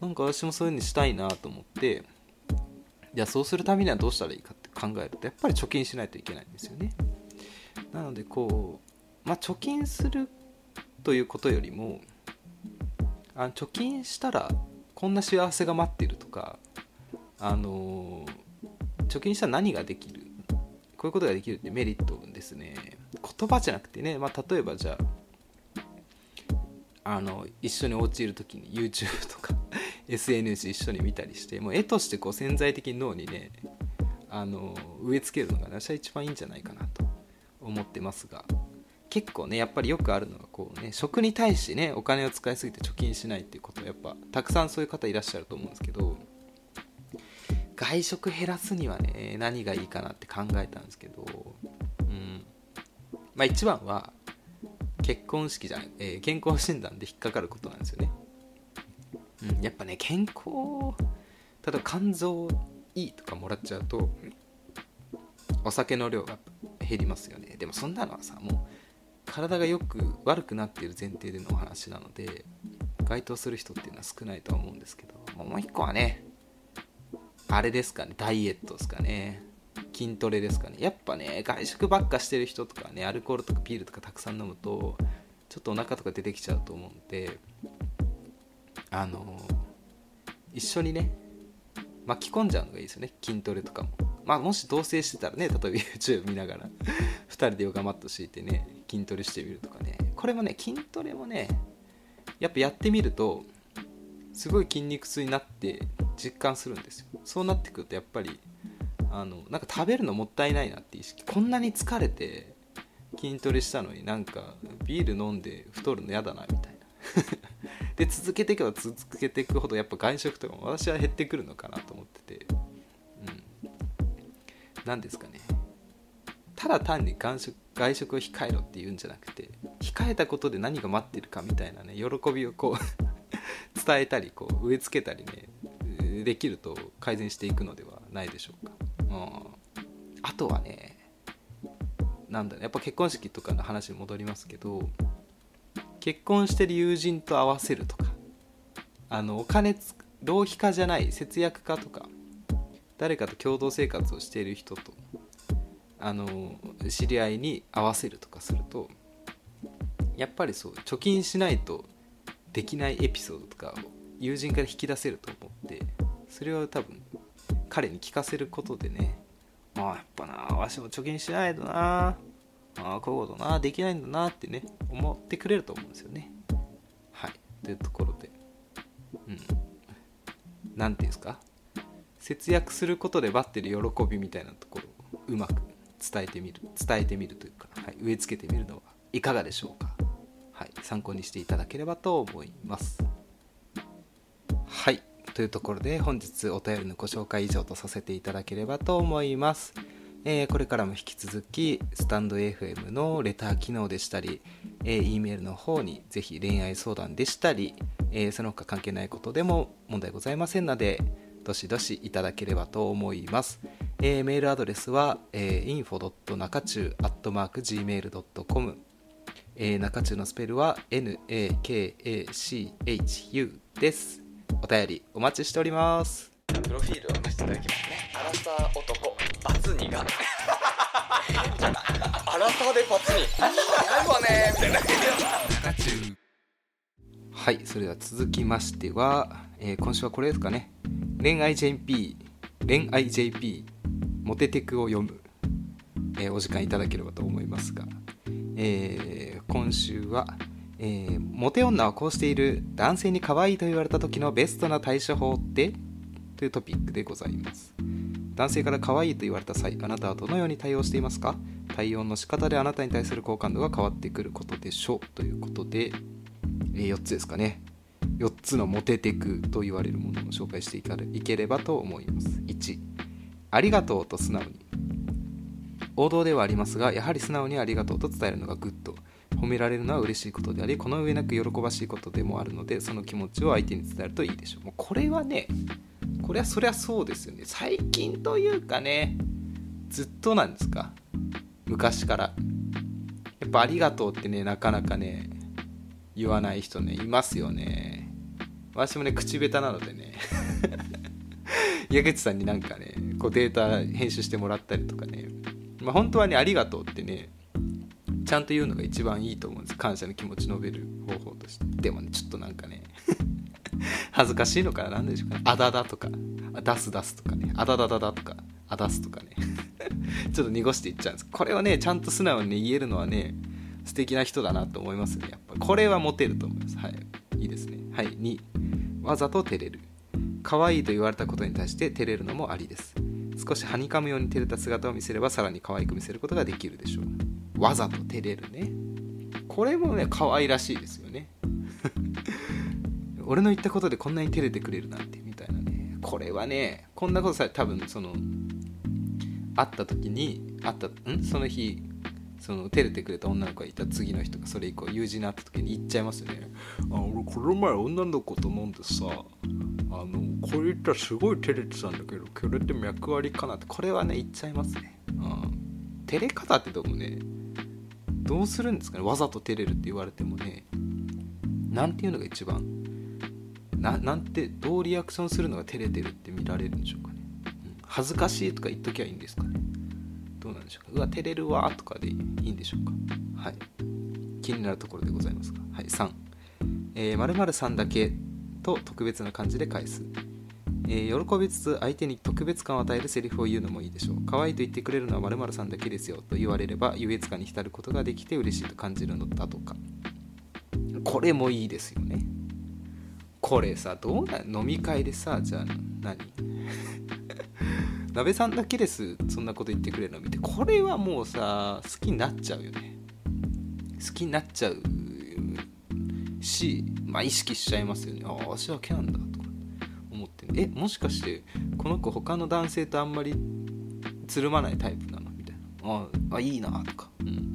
なんか私もそういうのしたいなと思ってじゃあそうするためにはどうしたらいいかって考えるとやっぱり貯金しないといけないんですよね。なのでこうまあ貯金するということよりもあ貯金したらこんな幸せが待ってるとかあの貯金したら何ができるこういうことができるってメリットですね。言葉じゃなくてね、まあ、例えばじゃああの一緒にお家いる時に YouTube とか SNS 一緒に見たりしてもう絵としてこう潜在的に脳にねあの植え付けるのが私は一番いいんじゃないかなと思ってますが結構ねやっぱりよくあるのがこうね食に対してねお金を使いすぎて貯金しないっていうことはやっぱたくさんそういう方いらっしゃると思うんですけど外食減らすにはね何がいいかなって考えたんですけどうん。まあ一番は結婚式じゃない、えー、健康診断で引っかかることなんですよね、うん、やっぱね健康例えば肝臓いいとかもらっちゃうとお酒の量が減りますよね。でもそんなのはさもう体がよく悪くなっている前提でのお話なので該当する人っていうのは少ないとは思うんですけどもう一個はねあれですかねダイエットですかね筋トレですかね。やっぱね外食ばっかしてる人とかねアルコールとかビールとかたくさん飲むとちょっとお腹とか出てきちゃうと思うんであの一緒にね巻き込んじゃうのがいいですよね筋トレとかも。まあもし同棲してたらね例えば YouTube 見ながら2人でヨガマット敷いてね筋トレしてみるとかね。これもね筋トレもねやっぱやってみるとすごい筋肉痛になって実感するんですよ。そうなってくるとやっぱりあのなんか食べるのもったいないなって意識。こんなに疲れて筋トレしたのになんかビール飲んで太るの嫌だなみたいな。で続けていけば続けていくほどやっぱ外食とかも私は減ってくるのかなと思ってて。うん。何ですかね。ただ単に外食外食を控えろって言うんじゃなくて控えたことで何が待ってるかみたいなね喜びをこう 伝えたりこう植え付けたりねできると改善していくのではないでしょうか、うん、あとはねなんだやっぱ結婚式とかの話に戻りますけど結婚してる友人と合わせるとかあのお金浪費家じゃない節約家とか誰かと共同生活をしている人とあの知り合いに合わせるとかするとやっぱりそう貯金しないとできないエピソードとかを友人から引き出せるとそれを多分彼に聞かせることでね。ああやっぱなわしも貯金しないとな。ああこういうことなできないんだなってね思ってくれると思うんですよね。はい。というところで。うん。何ていうんですか？節約することで待ってる喜びみたいなところをうまく伝えてみる伝えてみるというか、はい、植え付けてみるのはいかがでしょうか、はい、参考にしていただければと思います。というところで本日お便りのご紹介以上とさせていただければと思います。えー、これからも引き続きスタンド FM のレター機能でしたり、えー、E メールの方にぜひ恋愛相談でしたり、えー、その他関係ないことでも問題ございませんのでどしどしいただければと思います、えー、メールアドレスは、えー、info.nakachu.gmail.com えー、中中のスペルは NAKACHU です。お便りお待ちしております。プロフィールを出していただきますね。アラサー男。バツ2が。アラサーでバツ2やばねみたいな。はいそれでは続きましては、えー、今週はこれですかね。恋愛 JP 恋愛 JP モテテクを読む、えー、お時間いただければと思いますが、えー、今週はえー、モテ女はこうしている男性に可愛いと言われた時のベストな対処法って？というトピックでございます。男性から可愛いと言われた際あなたはどのように対応していますか？対応の仕方であなたに対する好感度が変わってくることでしょう。ということで、えー、4つですかね。4つのモテテクと言われるものを紹介していければと思います。1ありがとうと素直に。王道ではありますがやはり素直にありがとうと伝えるのがグッド。褒められるのは嬉しいことでありこの上なく喜ばしいことでもあるのでその気持ちを相手に伝えるといいでしょう。もうこれはねこれはそりゃそうですよね。最近というかねずっとなんですか？昔から。やっぱありがとうってねなかなかね言わない人ねいますよね。私もね口下手なのでね。矢口さんになんかねこうデータ編集してもらったりとかね。まあ本当はねありがとうってねちゃんと言うのが一番いいと思うんです。感謝の気持ち述べる方法として。でもねちょっとなんかね 恥ずかしいのかな何でしょうかね。あだだとか出す出すとかね。あだだだだとかあだすとかね。ちょっと濁していっちゃうんです。これをねちゃんと素直にね言えるのはね素敵な人だなと思いますね。やっぱこれはモテると思います。はい。いいですね。はい。2わざと照れる。可愛いと言われたことに対して照れるのもありです。少しはにかむように照れた姿を見せればさらに可愛く見せることができるでしょう。わざと照れるね。これもね可愛らしいですよね。俺の言ったことでこんなに照れてくれるなんてみたいなね。これはねこんなことさ多分その会った時に会ったん？その日その照れてくれた女の子がいた次の人がそれ以降友人に会った時に言っちゃいますよね。あ俺この前女の子と飲んでさあのこういったすごい照れてたんだけどこれって脈ありかなって。これはね言っちゃいますね。うん。照れ方ってどうもねどうするんですかね？わざと照れるって言われてもね。なんていうのが一番？なんてどうリアクションするのが照れてるって見られるんでしょうかね、うん、恥ずかしいとか言っときゃいいんですかね？どうなんでしょうか？うわ照れるわとかでいいんでしょうか？はい。気になるところでございますが。はい。3えー、〇〇さんだけと特別な感じで返す。えー、喜びつつ相手に特別感を与えるセリフを言うのもいいでしょう。可愛いと言ってくれるのは〇〇さんだけですよと言われれば優越感に浸ることができて嬉しいと感じるのだとか。これもいいですよね。これさどうな飲み会でさじゃあ何？鍋さんだけです。そんなこと言ってくれるの見て。これはもうさ好きになっちゃうよね。好きになっちゃうしまあ意識しちゃいますよね。ああ私だけなんだと。えもしかしてこの子他の男性とあんまりつるまないタイプなの？みたいな。ああいいなとか、うん、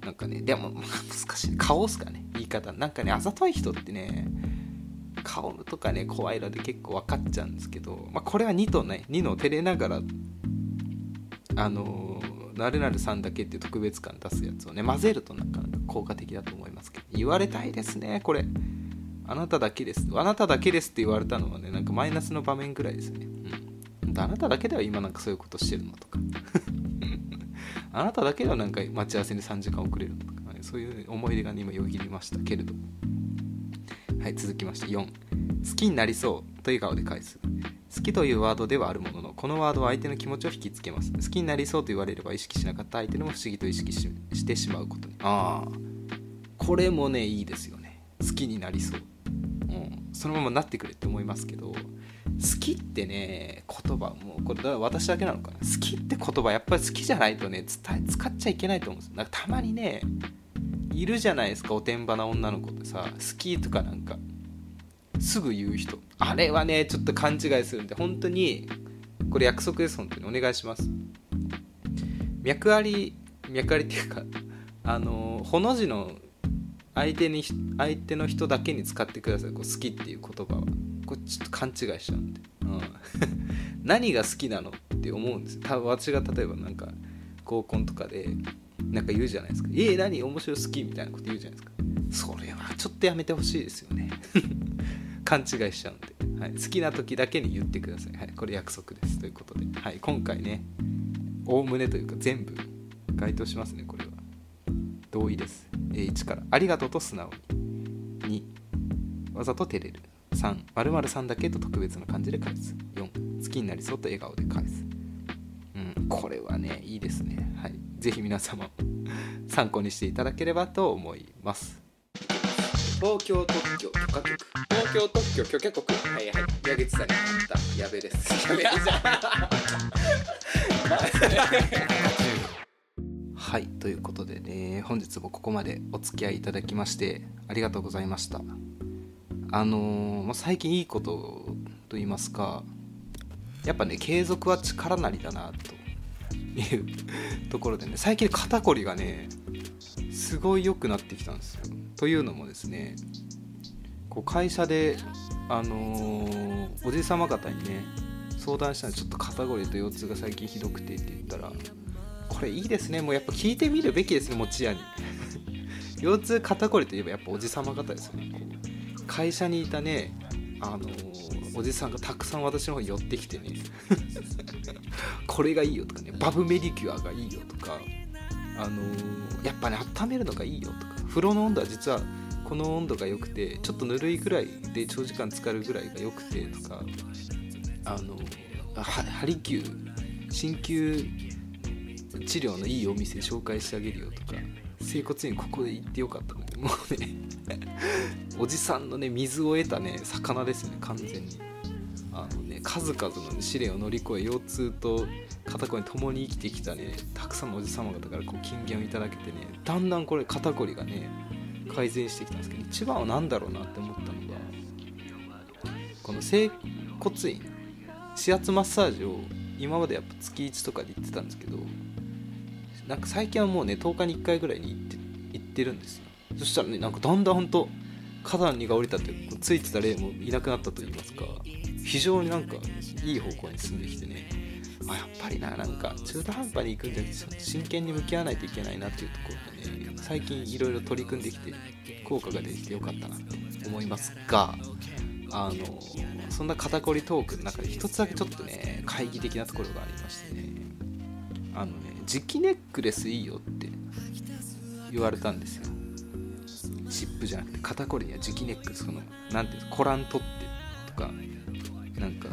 なんかねでも難しい。顔っすかね。言い方。なんかねあざとい人ってね顔とかね声色で結構分かっちゃうんですけど、まあ、これは2とね2の照れながらあのー、なるなるさんだけっていう特別感出すやつをね混ぜるとなかなか効果的だと思いますけど。言われたいですねこれ。あなただけです。あなただけですって言われたのはねなんかマイナスの場面ぐらいですね。うん。あなただけでは今なんかそういうことしてるのとか。あなただけではなんか待ち合わせに3時間遅れるのとか、ね、そういう思い出が、ね、今よぎりましたけれどはい続きまして。4好きになりそうという顔で返す。好きというワードではあるもののこのワードは相手の気持ちを引きつけます。好きになりそうと言われれば意識しなかった相手のも不思議と意識してしまうことに。ああこれもねいいですよね。好きになりそう、そのままなってくれって思いますけど好きってね言葉もうこれだ私だけなのかな。好きって言葉やっぱり好きじゃないとね伝え使っちゃいけないと思うんですよ。なんかたまにねいるじゃないですかおてんばな女の子ってさ好きとかなんかすぐ言う人。あれはねちょっと勘違いするんで本当にこれ約束です本当に。お願いします。脈あり脈ありっていうかあのほの字の相手に相手の人だけに使ってください。こう好きっていう言葉は。これちょっと勘違いしちゃうんで、うん、何が好きなのって思うんです多分私が例えばなんか合コンとかでなんか言うじゃないですか「えー、何面白い好き?」みたいなこと言うじゃないですか。それはちょっとやめてほしいですよね。勘違いしちゃうんで、はい、好きな時だけに言ってください、はい、これ約束です。ということで、はい、今回ねおおむねというか全部該当しますねこれは。同意です。A1 から？ありがとうと素直に。2わざと照れる。3〇〇さんだけと特別な感じで返す。4好きになりそうと笑顔で返す。うんこれはねいいですね。はい。是非皆様参考にしていただければと思います。東京特許許可局。東京特許許可局。はいはい。矢口さんにあった。やべです。やべじゃはいということでね本日もここまでお付き合いいただきましてありがとうございました。あのー、ま、最近いいことと言いますかやっぱね継続は力なりだなという ところでね最近肩こりがねすごい良くなってきたんですよ。というのもですねこう会社であのー、おじさま方にね相談したらちょっと肩こりと腰痛が最近ひどくてって言ったらこれいいですね。もうやっぱ聞いてみるべきですね。もちやに。腰痛肩こりといえばやっぱおじさま方ですよね。こう会社にいたねあのー、おじさんがたくさん私の方に寄ってきてね。これがいいよとかね。バブメディキュアがいいよとか。あのー、やっぱね温めるのがいいよとか。風呂の温度は実はこの温度が良くてちょっとぬるいぐらいで長時間浸かるぐらいが良くてとか。あのハリキュー鍼灸治療のいいお店紹介してあげるよとか整骨院ここで行ってよかったのでもうね おじさんのね水を得たね魚ですよね完全に。あのね数々の、試練を乗り越え腰痛と肩こり共に生きてきたねたくさんのおじ様方からこう金言をいただけてねだんだんこれ肩こりがね改善してきたんですけど一番は何だろうなって思ったのがこの整骨院指圧マッサージを今までやっぱ月1とかで行ってたんですけどなんか最近はもうね10日に1回ぐらいに行って行ってるんですよ。そしたらねなんかだんだんほんと肩にが下りたってついてた例もいなくなったと言いますか非常になんかいい方向に進んできてねあやっぱりななんか中途半端に行くんじゃなくて真剣に向き合わないといけないなっていうところでね最近いろいろ取り組んできて効果が出てきてよかったなと思いますがあのそんな肩こりトークの中で一つだけちょっとね懐疑的なところがありましてねあのね磁気ネックレスいいよって言われたんですよ。湿布じゃなくて肩こりには磁気ネックその何ていうんですかコラン取ってとかなんか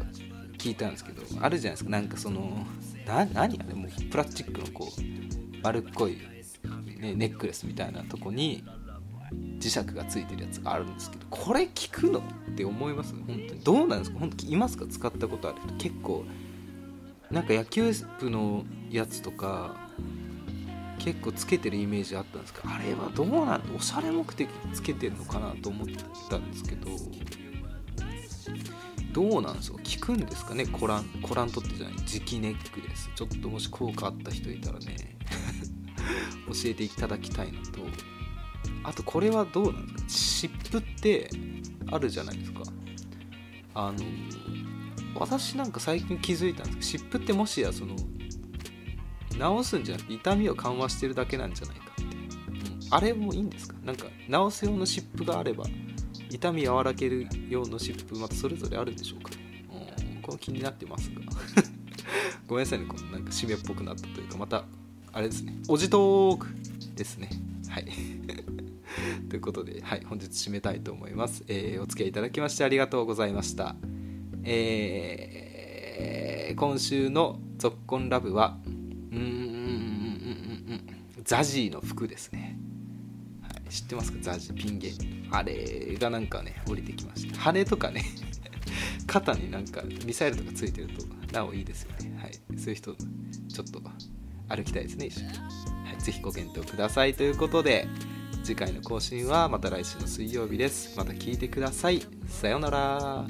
聞いたんですけどあるじゃないですか。なんかそのな何あれもうプラスチックのこう丸っこい、ね、ネックレスみたいなとこに磁石がついてるやつがあるんですけどこれ効くのって思います？本当に。どうなんですか？本当いますか？使ったことある人。結構なんか野球部のやつとか結構つけてるイメージあったんですけどあれはどうなんおしゃれ目的つけてるのかなと思ったんですけどどうなんですか？効くんですかね？コランコラントってじゃない磁気ネックレスちょっともし効果あった人いたらね 教えていただきたいのとあとこれはどうなんですか？湿布ってあるじゃないですか。あの私なんか最近気づいたんですけど湿布ってもしやその治すんじゃなくて痛みを緩和してるだけなんじゃないかって、うん、あれもいいんですか？なんか治す用の湿布があれば痛み和らげる用の湿布またそれぞれあるんでしょうか、うん、これ気になってますが。ごめんなさいねこのなんか締めっぽくなったというかまたあれですね。おじトークですね。はい。ということで、はい、本日締めたいと思います、えーお付き合いいただきましてありがとうございました。えー今週の「ぞっこんラブは」うんうんうんうんうんザジーの服ですね、はい、知ってますか？ザジーピン芸。人あれがなんかね降りてきました。羽とかね 肩になんかミサイルとかついてるとなおいいですよね。はいそういう人ちょっと歩きたいですね一緒に、はい、ぜひご検討ください。ということで次回の更新はまた来週の水曜日です。また聞いてください。さようなら。